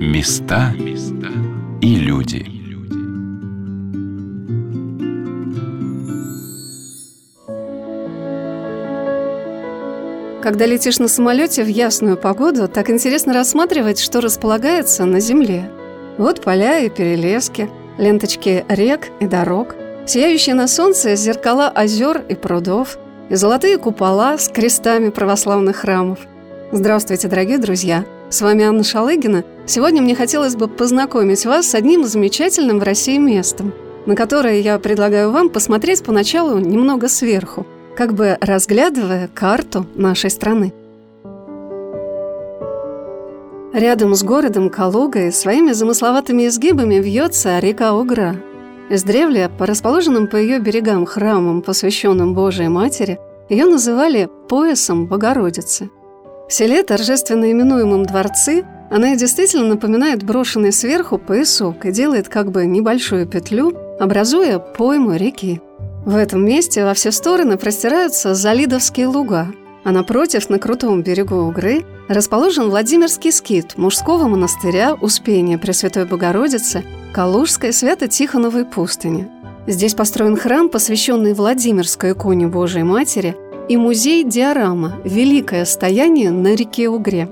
Места и люди. Когда летишь на самолете в ясную погоду, так интересно рассматривать, что располагается на земле. Вот поля и перелески, ленточки рек и дорог, сияющие на солнце зеркала озер и прудов, и золотые купола с крестами православных храмов. Здравствуйте, дорогие друзья! С вами Анна Шалыгина. Сегодня мне хотелось бы познакомить вас с одним замечательным в России местом, на которое я предлагаю вам посмотреть поначалу немного сверху – как бы разглядывая карту нашей страны. Рядом с городом Калугой своими замысловатыми изгибами вьется река Угра. Издревле, по расположенным по ее берегам храмам, посвященным Божией Матери, ее называли «поясом Богородицы». В селе, торжественно именуемом Дворцы, она действительно напоминает брошенный сверху поясок и делает как бы небольшую петлю, образуя пойму реки. В этом месте во все стороны простираются Залидовские луга, а напротив, на крутом берегу Угры, расположен Владимирский скит мужского монастыря Успения Пресвятой Богородицы Калужской Свято-Тихоновой пустыни. Здесь построен храм, посвященный Владимирской иконе Божией Матери, и музей Диорама «Великое стояние на реке Угре».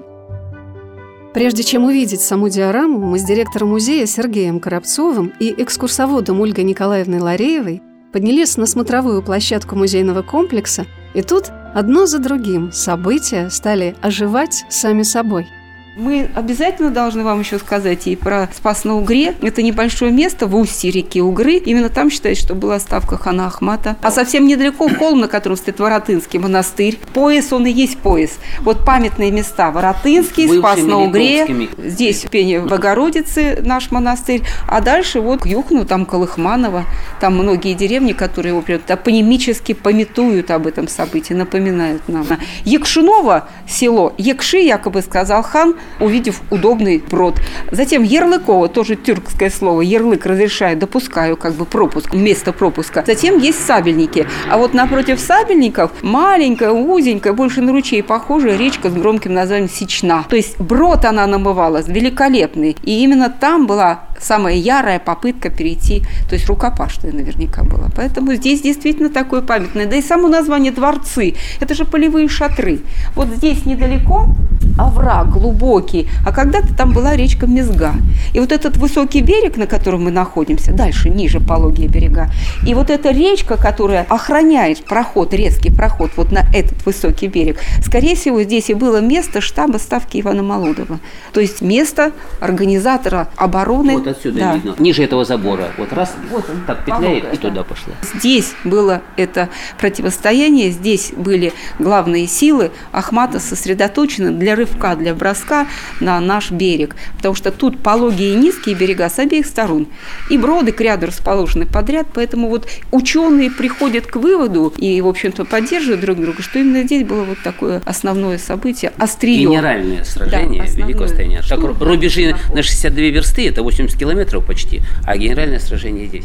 Прежде чем увидеть саму диораму, мы с директором музея Сергеем Коробцовым и экскурсоводом Ольгой Николаевной Лареевой поднялись на смотровую площадку музейного комплекса, и тут одно за другим события стали оживать сами собой – мы обязательно должны вам еще сказать и про Спас на Угре. Это небольшое место в устье реки Угры. Именно там считается, что была ставка хана Ахмата. А совсем недалеко холм, на котором стоит Воротынский монастырь. Пояс, он и есть пояс. Вот памятные места. Воротынский, Спас на Угре. Здесь Пение Богородицы, наш монастырь. А дальше вот к Юхну, там Колыхманово. Там многие деревни, которые его топонимически пометуют об этом событии, напоминают нам. Якшиново село. Якши, якобы сказал хан, увидев удобный брод. Затем Ярлыкова, тоже тюркское слово, ярлык разрешает, допускаю как бы пропуск, место пропуска. Затем есть сабельники. А вот напротив сабельников маленькая, узенькая, больше на ручей похожая речка с громким названием Сечна. То есть брод она намывалась, великолепный. И именно там была самая ярая попытка перейти, то есть рукопашная наверняка была. Поэтому здесь действительно такое памятное. Да и само название дворцы, это же полевые шатры. Вот здесь недалеко овраг глубокий, а когда-то там была речка Мезга. И вот этот высокий берег, на котором мы находимся, дальше, ниже пологие берега, и вот эта речка, которая охраняет проход, резкий проход вот на этот высокий берег, скорее всего, здесь и было место штаба ставки Ивана Молодова. То есть место организатора обороны. Вот отсюда да. видно, ниже этого забора. Вот раз, вот он, так петляет Полога, и туда пошла. Здесь было это противостояние, здесь были главные силы Ахмата сосредоточены для рывка, для броска на наш берег, потому что тут пологие и низкие берега с обеих сторон. И броды к ряду расположены подряд, поэтому вот ученые приходят к выводу и, в общем-то, поддерживают друг друга, что именно здесь было вот такое основное событие, острие. Генеральное сражение, да, великое состояние. Так, рубежи на 62 версты, это 80 километров почти, а генеральное сражение здесь.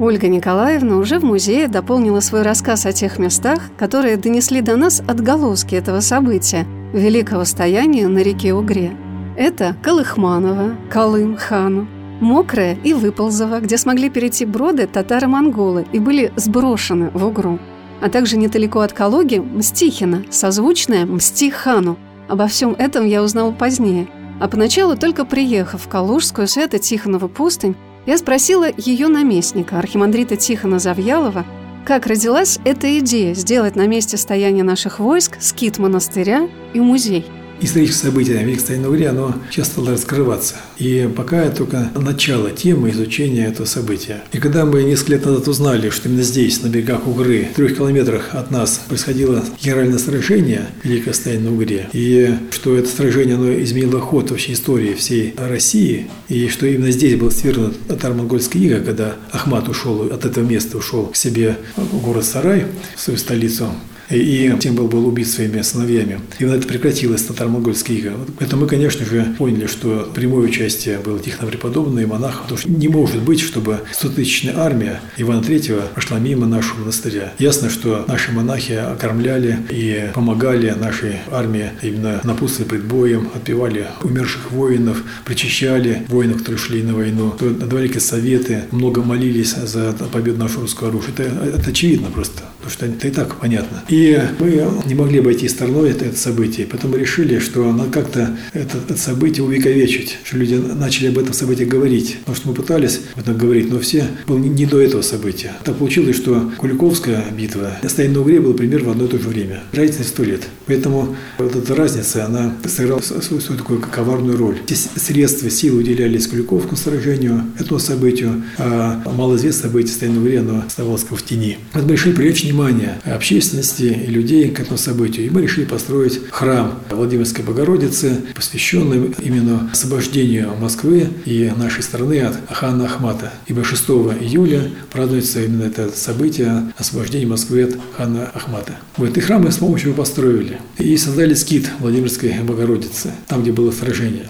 Ольга Николаевна уже в музее дополнила свой рассказ о тех местах, которые донесли до нас отголоски этого события – великого стояния на реке Угре. Это Колыхманово, Колым, Хану, Мокрая и Выползово, где смогли перейти броды татаро-монголы и были сброшены в Угру. А также недалеко от Калуги – Мстихина, созвучная Мстихану. Обо всем этом я узнал позднее. А поначалу, только приехав в Калужскую Свято-Тихонову пустынь, я спросила ее наместника, архимандрита Тихона Завьялова, как родилась эта идея сделать на месте стояния наших войск скит монастыря и музей – историческое событие Великой Новгороде, оно сейчас стало раскрываться. И пока это только начало темы изучения этого события. И когда мы несколько лет назад узнали, что именно здесь, на берегах Угры, в трех километрах от нас происходило генеральное сражение Великое Стояние на Угре, и что это сражение оно изменило ход вообще истории всей России, и что именно здесь был свергнут татаро-монгольский иго, когда Ахмат ушел от этого места, ушел к себе в город Сарай, в свою столицу, и тем был, был убит своими сыновьями. И вот это прекратилось татаро-монгольская ига. Это мы, конечно же, поняли, что прямое участие было Тихона-преподобного и монаха, потому что не может быть, чтобы 100-тысячная армия Ивана III прошла мимо нашего монастыря. Ясно, что наши монахи окормляли и помогали нашей армии именно напутствовали пред боем, отпевали умерших воинов, причащали воинов, которые шли на войну, давали советы, много молились за победу нашего русского оружия. Это, это очевидно просто, потому что это и так понятно. И мы не могли обойти стороной это, это событие, поэтому решили, что надо как-то это, это событие увековечить, что люди начали об этом событии говорить. Потому что мы пытались об этом говорить, но все было не, до этого события. Так получилось, что Куликовская битва и стояние на Угре было примерно в одно и то же время. Разница сто лет. Поэтому вот эта разница, она сыграла свою, свою такую коварную роль. Здесь средства, силы уделялись Куликовскому сражению, этому событию, а малоизвестное событие стояние Угре, оно оставалось в тени. Мы решили привлечь внимание общественности и людей к этому событию. И мы решили построить храм Владимирской Богородицы, посвященный именно освобождению Москвы и нашей страны от хана Ахмата. Ибо 6 июля празднуется именно это событие освобождения Москвы от хана Ахмата. Вот и храм мы с помощью построили. И создали скит Владимирской Богородицы, там, где было сражение.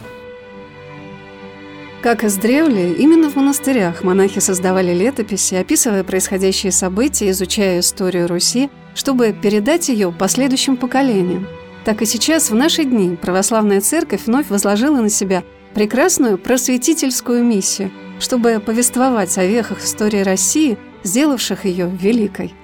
Как издревле, именно в монастырях монахи создавали летописи, описывая происходящие события, изучая историю Руси, чтобы передать ее последующим поколениям. Так и сейчас, в наши дни, православная церковь вновь возложила на себя прекрасную просветительскую миссию, чтобы повествовать о вехах истории России, сделавших ее великой.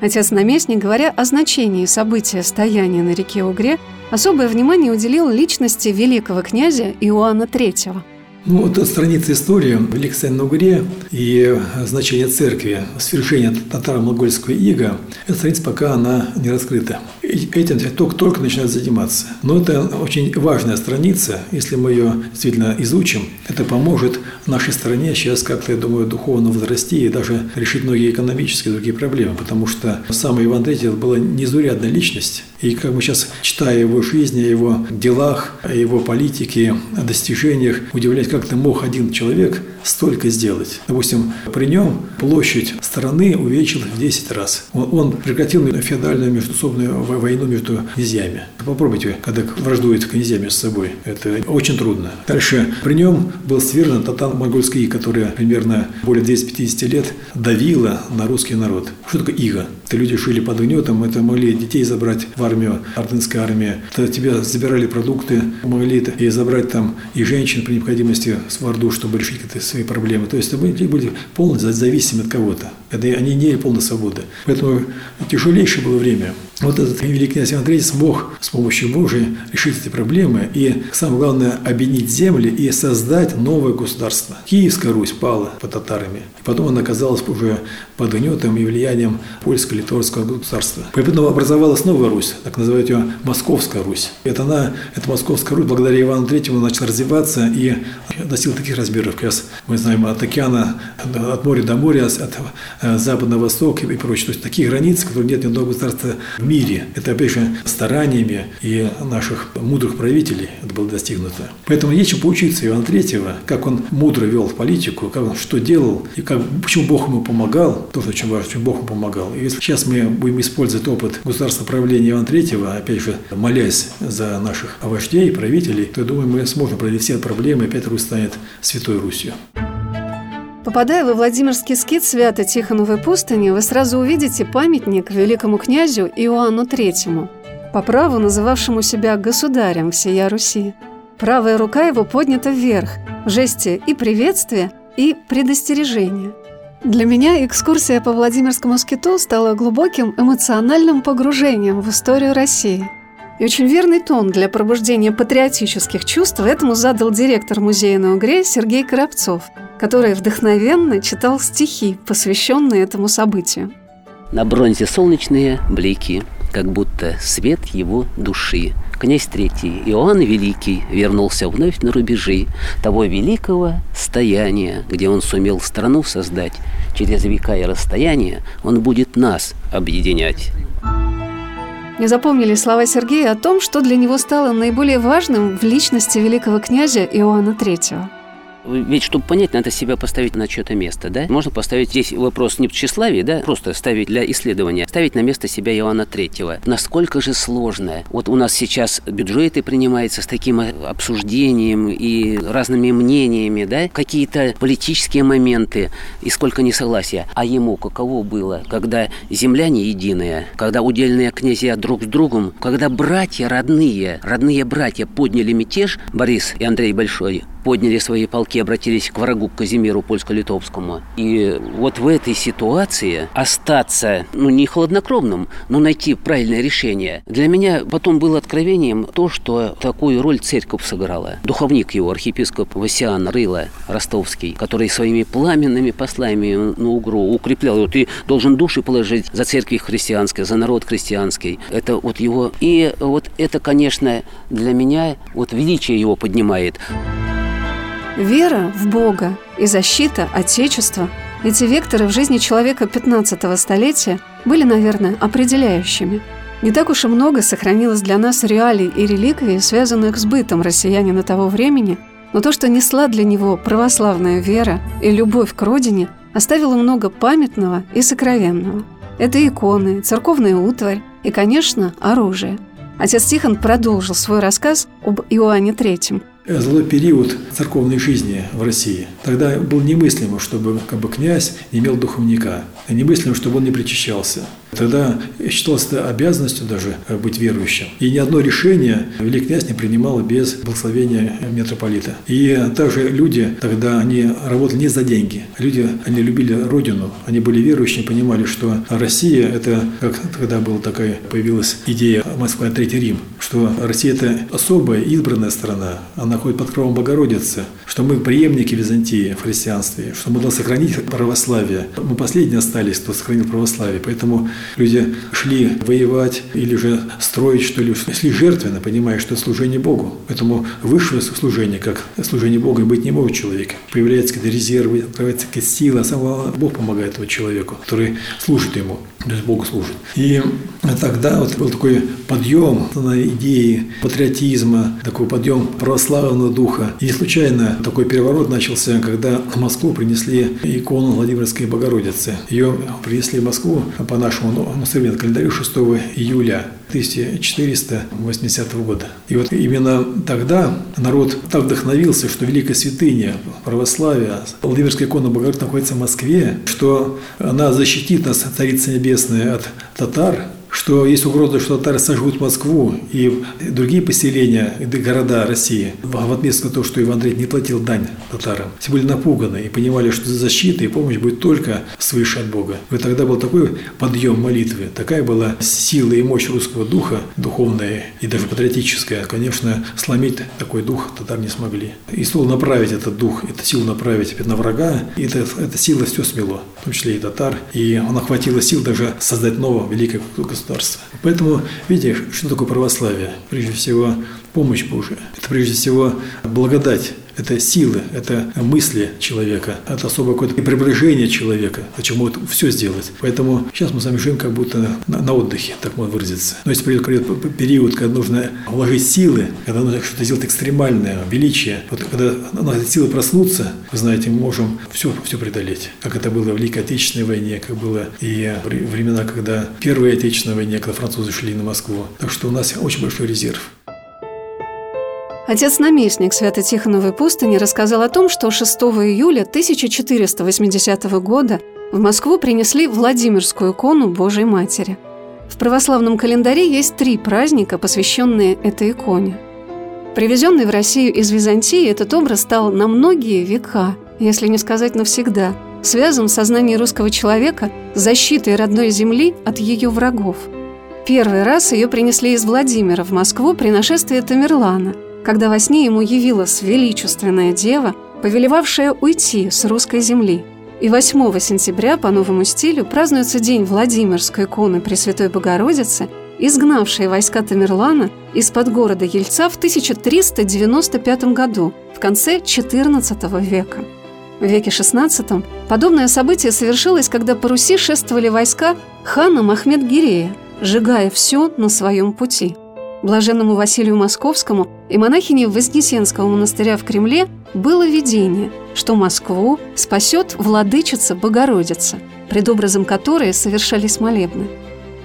Отец-наместник, говоря о значении события стояния на реке Угре, особое внимание уделил личности великого князя Иоанна III – ну, вот страница истории Великой Стоянной Угре и значение церкви, свержение татаро-монгольского ига, эта страница пока она не раскрыта. Этим только, только начинают заниматься. Но это очень важная страница, если мы ее действительно изучим, это поможет нашей стране сейчас как-то, я думаю, духовно возрасти и даже решить многие экономические и другие проблемы, потому что сам Иван III была незурядная личность, и как мы сейчас, читая его жизни, о его делах, о его политике, о достижениях, удивляюсь, как ты мог один человек столько сделать. Допустим, при нем площадь страны увеличилась в 10 раз. Он, он прекратил феодальную междусобную войну между князьями. Попробуйте, когда враждуют князья между собой. Это очень трудно. Дальше. При нем был свергнут татар-монгольский которая примерно более 250 лет давила на русский народ. Что такое иго? Это люди жили под гнетом, это могли детей забрать в армию, ордынская армия. Тогда тебя забирали продукты, могли и забрать там и женщин при необходимости в Орду, чтобы решить какие-то свои проблемы. То есть люди были полностью зависимы от кого-то. Они не имели полной свободы. Поэтому тяжелейшее было время. Вот этот великий князь Иван III смог с помощью Божией решить эти проблемы и, самое главное, объединить земли и создать новое государство. Киевская Русь пала под татарами. Потом она оказалась уже под гнетом и влиянием польско-литовского государства. Поэтому образовалась новая Русь, так называют ее Московская Русь. Это она, эта Московская Русь, благодаря Ивану III начала развиваться и достигла таких размеров. Как раз мы знаем от океана, от моря до моря, от э, запада на восток и прочее. То есть такие границы, которые нет ни одного государства мире. Это, опять же, стараниями и наших мудрых правителей это было достигнуто. Поэтому есть чем поучиться Ивана Третьего, как он мудро вел политику, как он что делал, и как, почему Бог ему помогал, тоже очень важно, почему Бог ему помогал. И если сейчас мы будем использовать опыт государственного правления Ивана Третьего, опять же, молясь за наших вождей, правителей, то, я думаю, мы сможем преодолеть все проблемы, и опять Русь станет Святой Русью. Попадая во Владимирский скит Свято-Тихоновой пустыни, вы сразу увидите памятник великому князю Иоанну III, по праву называвшему себя государем всея Руси. Правая рука его поднята вверх, в жесте и приветствия, и предостережения. Для меня экскурсия по Владимирскому скиту стала глубоким эмоциональным погружением в историю России – и очень верный тон для пробуждения патриотических чувств этому задал директор музея на Угре Сергей Коробцов, который вдохновенно читал стихи, посвященные этому событию. На бронзе солнечные блики, как будто свет его души. Князь Третий, Иоанн Великий, вернулся вновь на рубежи того великого стояния, где он сумел страну создать. Через века и расстояния он будет нас объединять. Не запомнили слова Сергея о том, что для него стало наиболее важным в личности великого князя Иоанна III. Ведь, чтобы понять, надо себя поставить на что-то место, да? Можно поставить здесь вопрос не в тщеславии, да, просто ставить для исследования, ставить на место себя Иоанна Третьего. Насколько же сложно. Вот у нас сейчас бюджеты принимаются с таким обсуждением и разными мнениями, да, какие-то политические моменты и сколько несогласия. А ему каково было, когда земля не единая, когда удельные князья друг с другом, когда братья родные, родные братья подняли мятеж, Борис и Андрей Большой, подняли свои полки, обратились к врагу, к Казимиру Польско-Литовскому. И вот в этой ситуации остаться, ну, не хладнокровным, но найти правильное решение. Для меня потом было откровением то, что такую роль церковь сыграла. Духовник его, архиепископ Васиан Рыла Ростовский, который своими пламенными послами на Угру укреплял его. Ты должен души положить за церковь христианской, за народ христианский. Это вот его... И вот это, конечно, для меня вот величие его поднимает. Вера в Бога и защита Отечества – эти векторы в жизни человека 15 столетия были, наверное, определяющими. Не так уж и много сохранилось для нас реалий и реликвий, связанных с бытом россиянина того времени, но то, что несла для него православная вера и любовь к родине, оставило много памятного и сокровенного. Это иконы, церковная утварь и, конечно, оружие. Отец Тихон продолжил свой рассказ об Иоанне Третьем, злой период церковной жизни в России. Тогда было немыслимо, чтобы как бы, князь имел духовника. Немыслимо, чтобы он не причащался. Тогда считалось это обязанностью даже э, быть верующим. И ни одно решение великий князь не принимал без благословения митрополита. И также люди тогда, они работали не за деньги. Люди, они любили родину, они были верующими, понимали, что Россия – это, как тогда была такая, появилась идея Москва – Третий Рим, что Россия – это особая, избранная страна, она ходит под кровом Богородицы, что мы преемники Византии в христианстве, что мы должны сохранить православие. Мы последние остались, кто сохранил православие. Поэтому люди шли воевать или же строить что-ли, шли жертвенно, понимая, что это служение Богу. Поэтому высшее служение, как служение Богу, быть не может человек. Появляются какие-то резервы, открывается какая-то сила, а сам Бог помогает этому человеку, который служит ему, то есть Богу служит. И тогда вот был такой подъем на идеи патриотизма, такой подъем православного духа. И случайно такой переворот начался, когда в Москву принесли икону Владимирской Богородицы. Ее принесли в Москву по нашему ну, современному календарю 6 июля 1480 года. И вот именно тогда народ так вдохновился, что великая святыня православия, Владимирская икона Богородицы находится в Москве, что она защитит нас, Царица Небесная, от татар, что есть угроза, что татары сожгут Москву и другие поселения, города России. В отместку того, что Иван Андрей не платил дань татарам. Все были напуганы и понимали, что защита и помощь будет только свыше от Бога. И тогда был такой подъем молитвы, такая была сила и мощь русского духа, духовная и даже патриотическая. Конечно, сломить такой дух татар не смогли. И стол направить этот дух, эту силу направить на врага, и эта, эта сила все смело, в том числе и татар. И она хватило сил даже создать новое великое государство государства. Поэтому, видите, что такое православие? Прежде всего, помощь Божия. Это прежде всего благодать это силы, это мысли человека, это особое какое-то приближение человека, зачем может все сделать. Поэтому сейчас мы с вами живем как будто на, на отдыхе, так можно выразиться. Но если придет период, когда нужно вложить силы, когда нужно что-то сделать экстремальное, величие, вот когда эти силы проснутся, вы знаете, мы можем все, все преодолеть. Как это было в Великой Отечественной войне, как было и времена, когда Первая Отечественная войне, когда французы шли на Москву. Так что у нас очень большой резерв. Отец-наместник Свято-Тихоновой пустыни рассказал о том, что 6 июля 1480 года в Москву принесли Владимирскую икону Божьей Матери. В православном календаре есть три праздника, посвященные этой иконе. Привезенный в Россию из Византии, этот образ стал на многие века, если не сказать навсегда, связан в сознании русского человека с защитой родной земли от ее врагов. Первый раз ее принесли из Владимира в Москву при нашествии Тамерлана – когда во сне ему явилась величественная дева, повелевавшая уйти с русской земли. И 8 сентября по новому стилю празднуется День Владимирской иконы Пресвятой Богородицы, изгнавшей войска Тамерлана из-под города Ельца в 1395 году, в конце XIV века. В веке XVI подобное событие совершилось, когда по Руси шествовали войска хана Махмед Гирея, сжигая все на своем пути – блаженному Василию Московскому и монахине Вознесенского монастыря в Кремле было видение, что Москву спасет владычица Богородица, пред образом которой совершались молебны.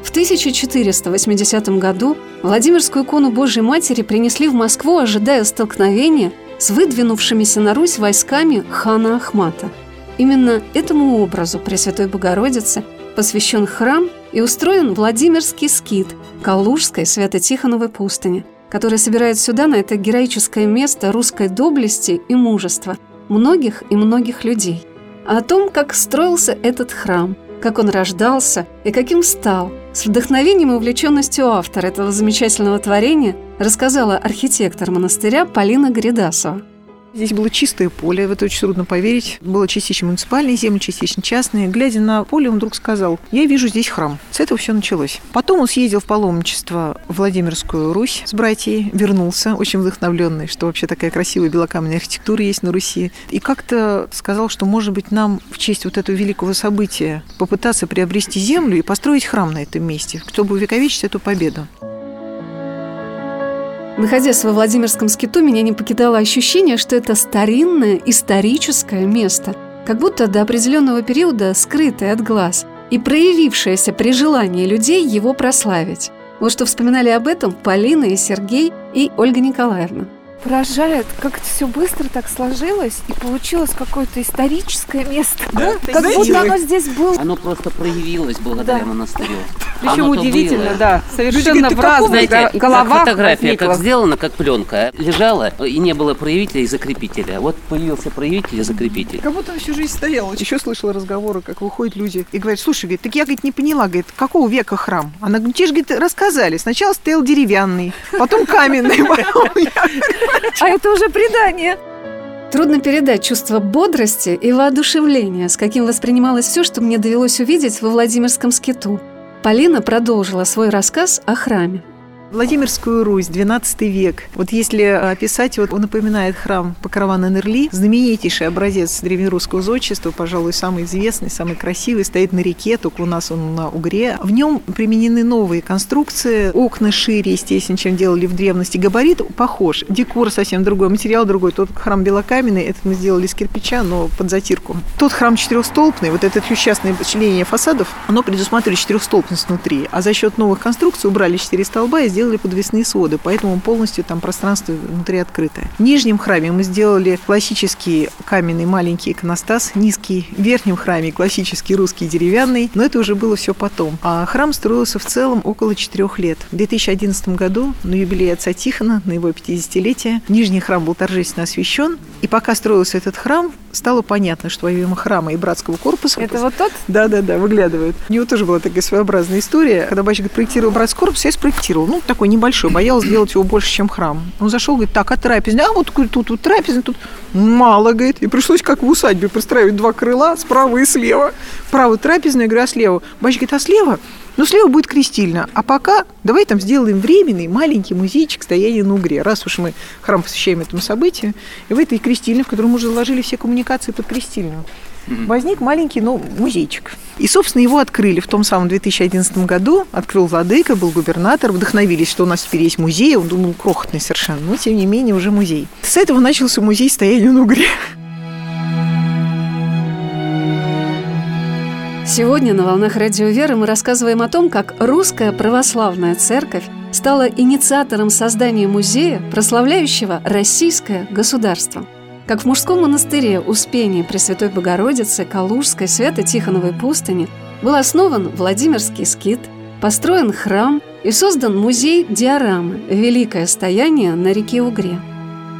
В 1480 году Владимирскую икону Божьей Матери принесли в Москву, ожидая столкновения с выдвинувшимися на Русь войсками хана Ахмата. Именно этому образу Пресвятой Богородицы посвящен храм и устроен Владимирский скит Калужской Свято-Тихоновой пустыни, который собирает сюда, на это героическое место русской доблести и мужества многих и многих людей. А о том, как строился этот храм, как он рождался и каким стал, с вдохновением и увлеченностью автора этого замечательного творения рассказала архитектор монастыря Полина Гридасова. Здесь было чистое поле, в это очень трудно поверить. Было частично муниципальные земли, частично частные. Глядя на поле, он вдруг сказал, я вижу здесь храм. С этого все началось. Потом он съездил в паломничество в Владимирскую Русь с братьей, вернулся, очень вдохновленный, что вообще такая красивая белокаменная архитектура есть на Руси. И как-то сказал, что, может быть, нам в честь вот этого великого события попытаться приобрести землю и построить храм на этом месте, чтобы увековечить эту победу. Находясь во Владимирском скиту, меня не покидало ощущение, что это старинное историческое место, как будто до определенного периода скрытое от глаз и проявившееся при желании людей его прославить. Вот что вспоминали об этом Полина и Сергей и Ольга Николаевна поражает, как это все быстро так сложилось, и получилось какое-то историческое место. Да? Как Знаете, будто оно здесь было. Оно просто проявилось благодаря Да. монастырю. Причем удивительно, было. да, совершенно в разных Знаете, го- головах как фотография, возникло. как сделана, как пленка, лежала, и не было проявителя и закрепителя. Вот появился проявитель и закрепитель. Как будто он всю жизнь стоял. Еще слышала разговоры, как выходят люди и говорят, слушай, говорит, так я, говорит, не поняла, говорит, какого века храм? Она говорит, тебе же, говорит, рассказали. Сначала стоял деревянный, потом каменный. А это уже предание. Трудно передать чувство бодрости и воодушевления, с каким воспринималось все, что мне довелось увидеть во Владимирском скиту. Полина продолжила свой рассказ о храме. Владимирскую Русь, 12 век. Вот если описать, вот он напоминает храм Покрована Нерли, знаменитейший образец древнерусского зодчества, пожалуй, самый известный, самый красивый, стоит на реке, только у нас он на Угре. В нем применены новые конструкции, окна шире, естественно, чем делали в древности. Габарит похож, декор совсем другой, материал другой. Тот храм белокаменный, этот мы сделали из кирпича, но под затирку. Тот храм четырехстолбный, вот это трехчастное чление фасадов, оно предусматривает четырехстолбность внутри, а за счет новых конструкций убрали четыре столба и сделали подвесные своды, поэтому полностью там пространство внутри открытое. В нижнем храме мы сделали классический каменный маленький иконостас, низкий. В верхнем храме классический русский деревянный, но это уже было все потом. А храм строился в целом около четырех лет. В 2011 году на юбилей отца Тихона, на его 50-летие, нижний храм был торжественно освящен, и пока строился этот храм, стало понятно, что во имя храма и братского корпуса Это вот тот? да, да, да, выглядывает. У него тоже была такая своеобразная история. Когда батюшка проектировал братский корпус, я спроектировал. Ну, такой небольшой, боялась сделать его больше, чем храм. Он зашел, говорит, так, а трапезня? А вот тут, тут трапезня, тут мало, говорит. И пришлось, как в усадьбе, построить два крыла справа и слева. Право трапезная, я говорю, а слева? Батюшка говорит, а слева? Ну, слева будет крестильно. А пока давай там сделаем временный маленький музейчик стояния на Угре. Раз уж мы храм посвящаем этому событию. И в этой крестильне, в которой мы уже заложили все коммуникации под крестильную, возник маленький, ну, музейчик. И, собственно, его открыли в том самом 2011 году. Открыл владыка, был губернатор. Вдохновились, что у нас теперь есть музей. Он думал, крохотный совершенно. Но, тем не менее, уже музей. С этого начался музей стояния на Угре. Сегодня на «Волнах Радио Веры» мы рассказываем о том, как русская православная церковь стала инициатором создания музея, прославляющего российское государство. Как в мужском монастыре Успения Пресвятой Богородицы Калужской Свято-Тихоновой пустыни был основан Владимирский скит, построен храм и создан музей диорамы «Великое стояние на реке Угре».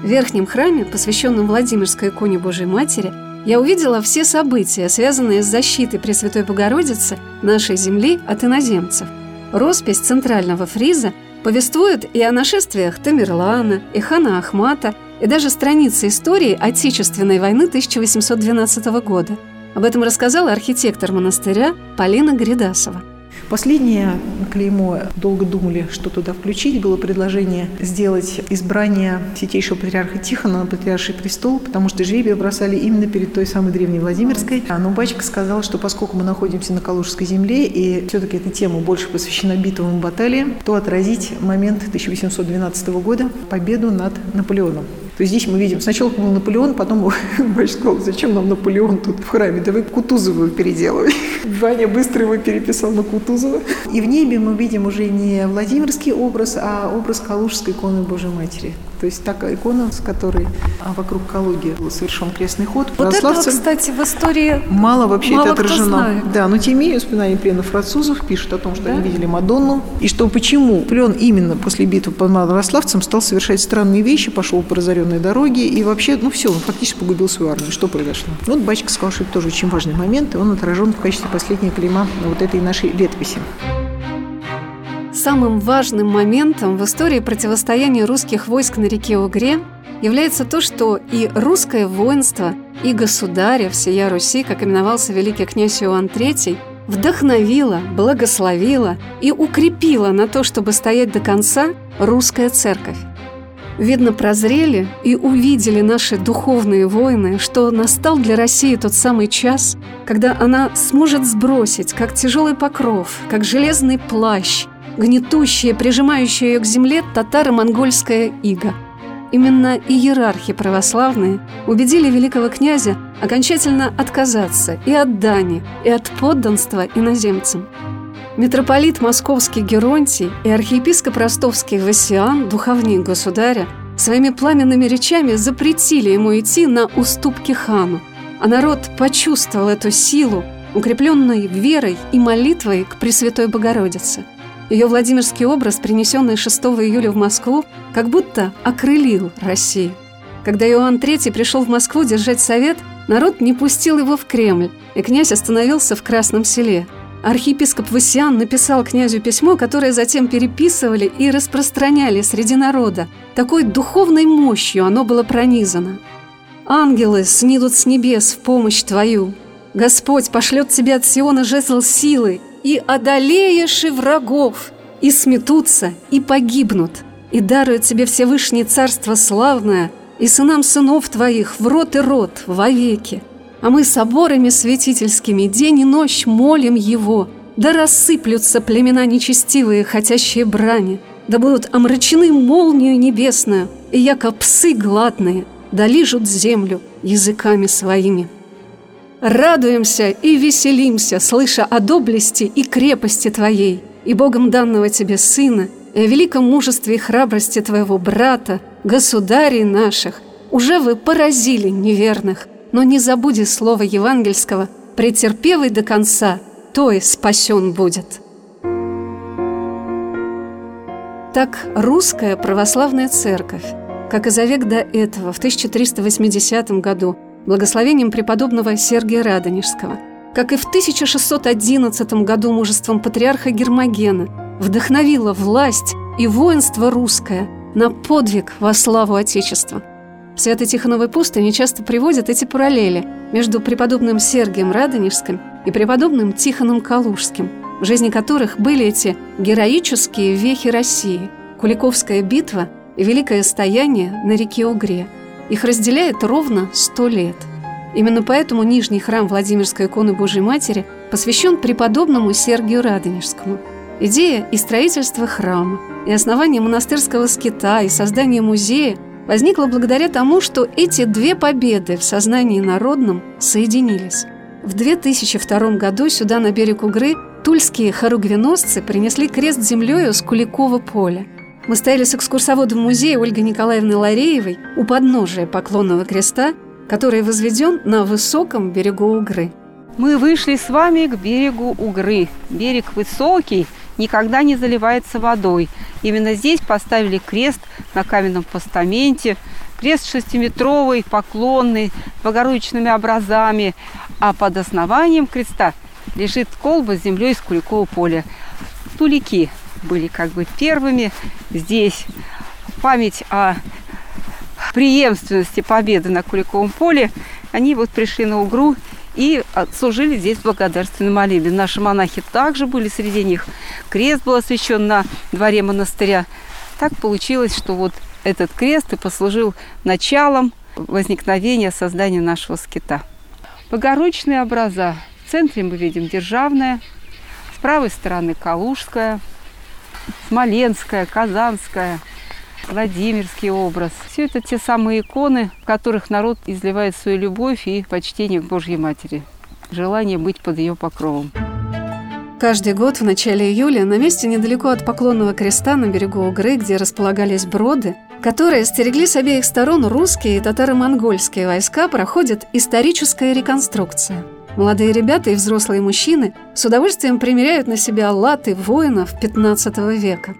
В верхнем храме, посвященном Владимирской иконе Божьей Матери, я увидела все события, связанные с защитой Пресвятой Богородицы нашей земли от иноземцев. Роспись центрального фриза повествует и о нашествиях Тамерлана, и хана Ахмата, и даже страницы истории Отечественной войны 1812 года. Об этом рассказала архитектор монастыря Полина Гридасова. Последнее клеймо долго думали, что туда включить. Было предложение сделать избрание святейшего патриарха Тихона на патриарший престол, потому что жребия бросали именно перед той самой древней Владимирской. Но батюшка сказал, что поскольку мы находимся на Калужской земле, и все-таки эта тема больше посвящена битвам и баталиям, то отразить момент 1812 года, победу над Наполеоном то здесь мы видим, сначала был Наполеон, потом батюшка сказал, зачем нам Наполеон тут в храме, давай Кутузова переделывай. Ваня быстро его переписал на Кутузова. И в небе мы видим уже не Владимирский образ, а образ Калужской иконы Божьей Матери. То есть такая икона, с которой а, вокруг Калуги был совершен крестный ход. Вот этого, кстати, в истории мало вообще мало это отражено. Знает. Да, но тем не менее воспоминания пленных французов пишут о том, что да? они видели Мадонну, и что почему Плен именно после битвы под Малорославцем стал совершать странные вещи, пошел по разоренной дороге, и вообще, ну все, он фактически погубил свою армию. Что произошло? Вот батюшка сказал, что это тоже очень важный момент, и он отражен в качестве последнего клейма вот этой нашей летописи. Самым важным моментом в истории противостояния русских войск на реке Угре является то, что и русское воинство, и государя всея Руси, как именовался великий князь Иоанн III, вдохновила, благословила и укрепила на то, чтобы стоять до конца русская церковь. Видно, прозрели и увидели наши духовные воины, что настал для России тот самый час, когда она сможет сбросить, как тяжелый покров, как железный плащ, гнетущее, прижимающее ее к земле татаро-монгольская ига. Именно иерархи православные убедили великого князя окончательно отказаться и от дани, и от подданства иноземцам. Митрополит московский Геронтий и архиепископ ростовский Васиан, духовник государя, своими пламенными речами запретили ему идти на уступки хану, а народ почувствовал эту силу, укрепленной верой и молитвой к Пресвятой Богородице – ее Владимирский образ, принесенный 6 июля в Москву, как будто окрылил Россию. Когда Иоанн III пришел в Москву держать совет, народ не пустил его в Кремль, и князь остановился в Красном селе. Архиепископ Васиан написал князю письмо, которое затем переписывали и распространяли среди народа. Такой духовной мощью оно было пронизано. «Ангелы снидут с небес в помощь твою. Господь пошлет тебе от Сиона жезл силы, и одолеешь и врагов, и сметутся, и погибнут, и дарует тебе Всевышнее Царство славное, и сынам сынов твоих в рот и рот вовеки. А мы соборами святительскими день и ночь молим Его, да рассыплются племена нечестивые, хотящие брани, да будут омрачены молнию небесную, и яко псы гладные, да лижут землю языками своими. Радуемся и веселимся, слыша о доблести и крепости Твоей, и Богом данного Тебе Сына, и о великом мужестве и храбрости Твоего брата, государей наших. Уже вы поразили неверных, но не забуди слова евангельского, претерпевый до конца, то и спасен будет. Так русская православная церковь, как и за век до этого, в 1380 году, благословением преподобного Сергия Радонежского, как и в 1611 году мужеством патриарха Гермогена, вдохновила власть и воинство русское на подвиг во славу Отечества. В Свято-Тихоновой пустыне часто приводят эти параллели между преподобным Сергием Радонежским и преподобным Тихоном Калужским, в жизни которых были эти героические вехи России, Куликовская битва и Великое стояние на реке Угре – их разделяет ровно сто лет. Именно поэтому Нижний храм Владимирской иконы Божьей Матери посвящен преподобному Сергию Радонежскому. Идея и строительство храма, и основание монастырского скита, и создание музея возникла благодаря тому, что эти две победы в сознании народном соединились. В 2002 году сюда, на берег Угры, тульские хоругвеносцы принесли крест землею с Куликова поля – мы стояли с экскурсоводом музея Ольгой Николаевной Лареевой у подножия Поклонного креста, который возведен на высоком берегу Угры. Мы вышли с вами к берегу Угры. Берег высокий, никогда не заливается водой. Именно здесь поставили крест на каменном постаменте. Крест шестиметровый, поклонный, с богородичными образами. А под основанием креста лежит колба с землей из Куликового поля. Тулики были как бы первыми здесь. Память о преемственности победы на Куликовом поле, они вот пришли на Угру и служили здесь благодарственной молебен. Наши монахи также были среди них. Крест был освящен на дворе монастыря. Так получилось, что вот этот крест и послужил началом возникновения создания нашего скита. Богородичные образа. В центре мы видим Державная, с правой стороны Калужская, Смоленская, Казанская, Владимирский образ. Все это те самые иконы, в которых народ изливает свою любовь и почтение к Божьей Матери. Желание быть под ее покровом. Каждый год в начале июля на месте недалеко от Поклонного креста на берегу Угры, где располагались броды, которые стерегли с обеих сторон русские и татаро-монгольские войска, проходит историческая реконструкция. Молодые ребята и взрослые мужчины с удовольствием примеряют на себя латы воинов 15 века.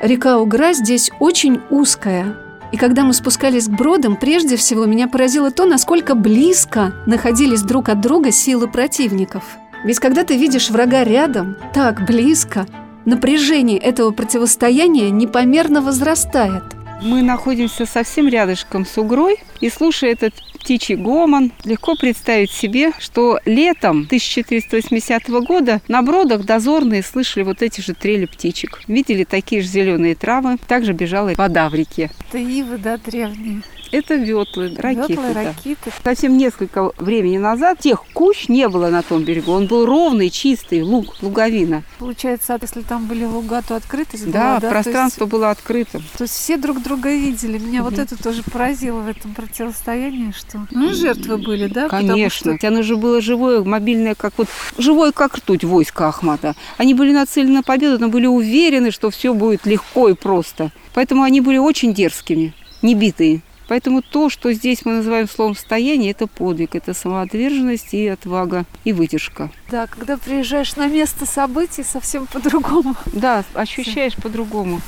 Река Угра здесь очень узкая, и когда мы спускались к бродам, прежде всего меня поразило то, насколько близко находились друг от друга силы противников – ведь когда ты видишь врага рядом, так близко, напряжение этого противостояния непомерно возрастает. Мы находимся совсем рядышком с Угрой, и слушая этот птичий гомон, легко представить себе, что летом 1480 года на бродах дозорные слышали вот эти же трели птичек. Видели такие же зеленые травы, также бежала вода в реке. Это ивы, да, древние. Это ветлы, ракиты. Ветлы, да. ракиты. Совсем несколько времени назад тех кущ не было на том берегу. Он был ровный, чистый, луг, луговина. Получается, если там были луга, то открытость Да, была, да? пространство есть, было открытым. то есть все друг друга видели. Меня вот Мгм. это тоже поразило в этом противостоянии, что... Ну жертвы были, да? Потому Конечно. что- Оно же было живое, мобильное, как вот живое, как ртуть войска Ахмата. Они были нацелены на победу, но были уверены, что все будет легко и просто. Поэтому они были очень дерзкими, небитые. Поэтому то, что здесь мы называем словом «стояние», это подвиг, это самоотверженность и отвага, и выдержка. Да, когда приезжаешь на место событий, совсем по-другому. Да, ощущаешь по-другому.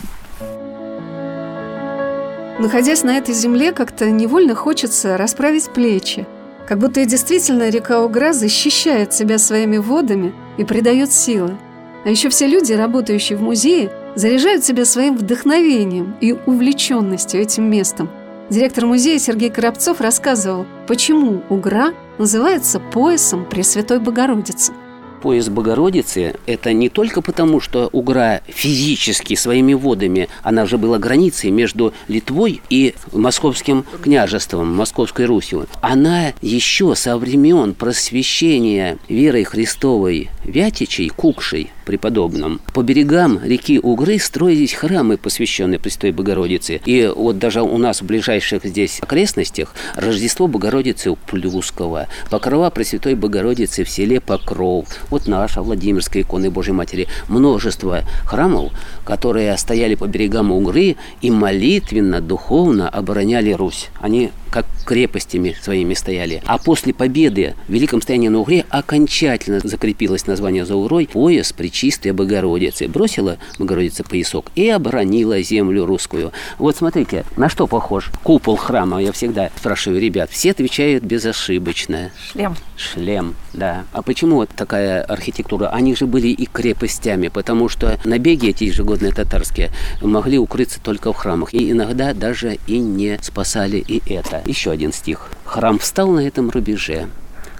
Находясь на этой земле, как-то невольно хочется расправить плечи. Как будто и действительно река Угра защищает себя своими водами и придает силы. А еще все люди, работающие в музее, заряжают себя своим вдохновением и увлеченностью этим местом. Директор музея Сергей Коробцов рассказывал, почему Угра называется поясом Пресвятой Богородицы. Пояс Богородицы – это не только потому, что Угра физически своими водами, она же была границей между Литвой и Московским княжеством, Московской Русью. Она еще со времен просвещения верой Христовой Вятичей, Кукшей, преподобным, по берегам реки Угры строились храмы, посвященные Престой Богородице. И вот даже у нас в ближайших здесь окрестностях Рождество Богородицы у Плюскова, Покрова Пресвятой Богородицы в селе Покров, вот наша Владимирская икона Божьей Матери, множество храмов, которые стояли по берегам Угры и молитвенно, духовно обороняли Русь. Они как крепостями своими стояли. А после победы в Великом стоянии на Угре окончательно закрепилось название за Угрой пояс Пречистой Богородицы. Бросила Богородица поясок и оборонила землю русскую. Вот смотрите, на что похож купол храма, я всегда спрашиваю ребят. Все отвечают безошибочно. Шлем. Шлем, да. А почему вот такая архитектура? Они же были и крепостями, потому что набеги эти ежегодные татарские могли укрыться только в храмах. И иногда даже и не спасали и это. Еще один стих. «Храм встал на этом рубеже,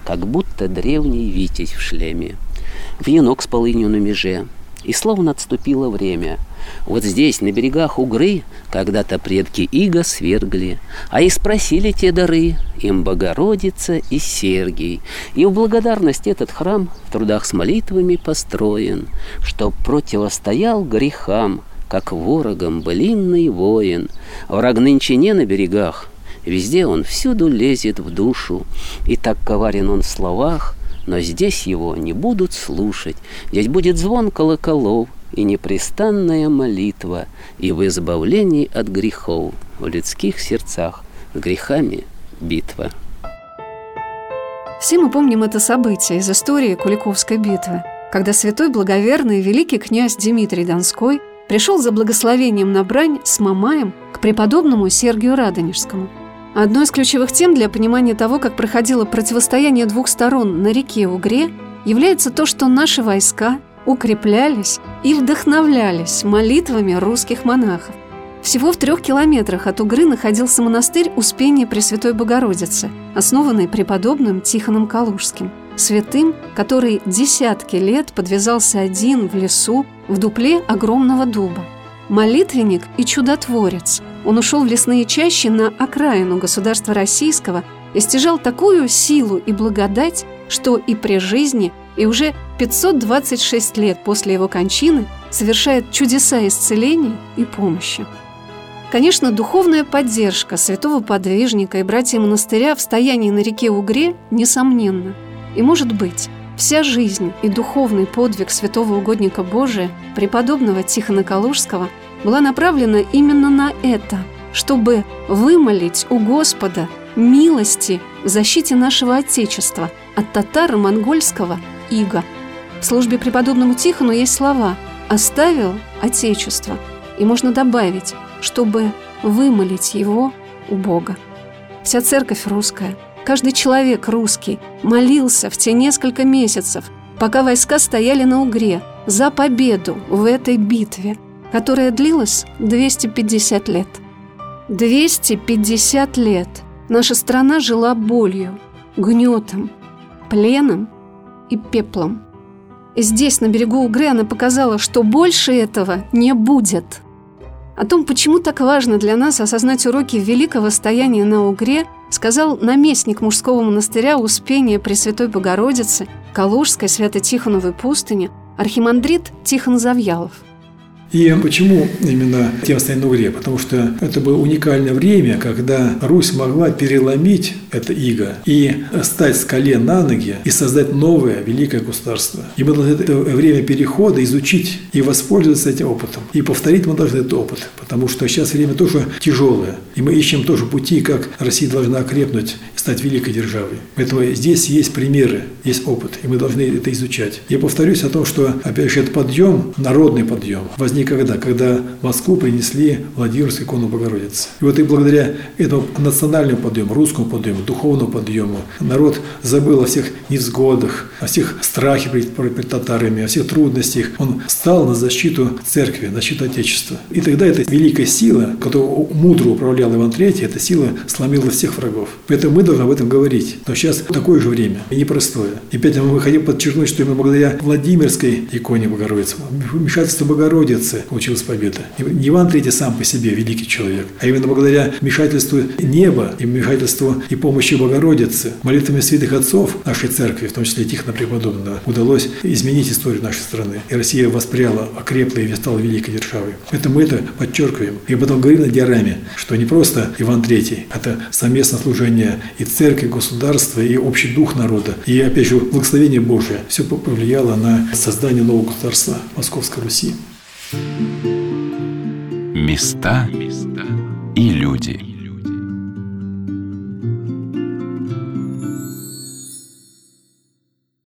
как будто древний витязь в шлеме, венок с полынью на меже, и словно отступило время. Вот здесь, на берегах Угры, когда-то предки Иго свергли, а и спросили те дары им Богородица и Сергий. И в благодарность этот храм в трудах с молитвами построен, что противостоял грехам, как ворогам блинный воин. Враг нынче не на берегах, Везде он всюду лезет в душу, и так коварен он в словах, но здесь его не будут слушать. Здесь будет звон колоколов и непрестанная молитва, и в избавлении от грехов в людских сердцах с грехами битва. Все мы помним это событие из истории Куликовской битвы, когда святой благоверный великий князь Дмитрий Донской пришел за благословением на брань с Мамаем к преподобному Сергию Радонежскому. Одной из ключевых тем для понимания того, как проходило противостояние двух сторон на реке Угре, является то, что наши войска укреплялись и вдохновлялись молитвами русских монахов. Всего в трех километрах от Угры находился монастырь Успения Пресвятой Богородицы, основанный преподобным Тихоном Калужским. святым, который десятки лет подвязался один в лесу в дупле огромного дуба. Молитвенник и чудотворец. Он ушел в лесные чащи на окраину государства российского и стяжал такую силу и благодать, что и при жизни, и уже 526 лет после его кончины совершает чудеса исцеления и помощи. Конечно, духовная поддержка святого подвижника и братья монастыря в стоянии на реке Угре несомненна. И может быть, вся жизнь и духовный подвиг святого угодника Божия, преподобного Тихона Калужского, была направлена именно на это, чтобы вымолить у Господа милости в защите нашего Отечества от татаро-монгольского ига. В службе преподобному Тихону есть слова «оставил Отечество», и можно добавить чтобы вымолить его у Бога. Вся церковь русская, каждый человек русский молился в те несколько месяцев, пока войска стояли на Угре, за победу в этой битве, которая длилась 250 лет. 250 лет наша страна жила болью, гнетом, пленом и пеплом. И здесь, на берегу Угры, она показала, что больше этого не будет – о том, почему так важно для нас осознать уроки великого стояния на Угре, сказал наместник мужского монастыря Успения Пресвятой Богородицы Калужской Свято-Тихоновой пустыни архимандрит Тихон Завьялов – и почему именно стоит на угре? Потому что это было уникальное время, когда Русь могла переломить это иго и стать с колен на ноги и создать новое великое государство. И мы должны это время перехода изучить и воспользоваться этим опытом. И повторить мы должны этот опыт, потому что сейчас время тоже тяжелое. И мы ищем тоже пути, как Россия должна окрепнуть и стать великой державой. Поэтому здесь есть примеры, есть опыт, и мы должны это изучать. Я повторюсь о том, что, опять же, этот подъем, народный подъем, возник когда в Москву принесли Владимирскую икону Богородицы. И вот и благодаря этому национальному подъему, русскому подъему, духовному подъему, народ забыл о всех невзгодах, о всех страхе перед, перед татарами, о всех трудностях. Он стал на защиту церкви, на защиту Отечества. И тогда эта великая сила, которую мудро управлял Иван III, эта сила сломила всех врагов. Поэтому мы должны об этом говорить. Но сейчас такое же время, и непростое. И опять мы хотим подчеркнуть, что именно благодаря Владимирской иконе Богородицы, вмешательству Богородицы, получилась победа. Не Иван III сам по себе великий человек, а именно благодаря вмешательству неба и вмешательству и помощи Богородицы, молитвами святых отцов нашей церкви, в том числе Тихона Преподобного, удалось изменить историю нашей страны. И Россия воспряла, окрепла и стала великой державой. Поэтому мы это подчеркиваем. И потом говорим на диораме, что не просто Иван III, это совместное служение и церкви, государства, и общий дух народа. И, опять же, благословение Божие все повлияло на создание нового государства Московской Руси. Места и люди.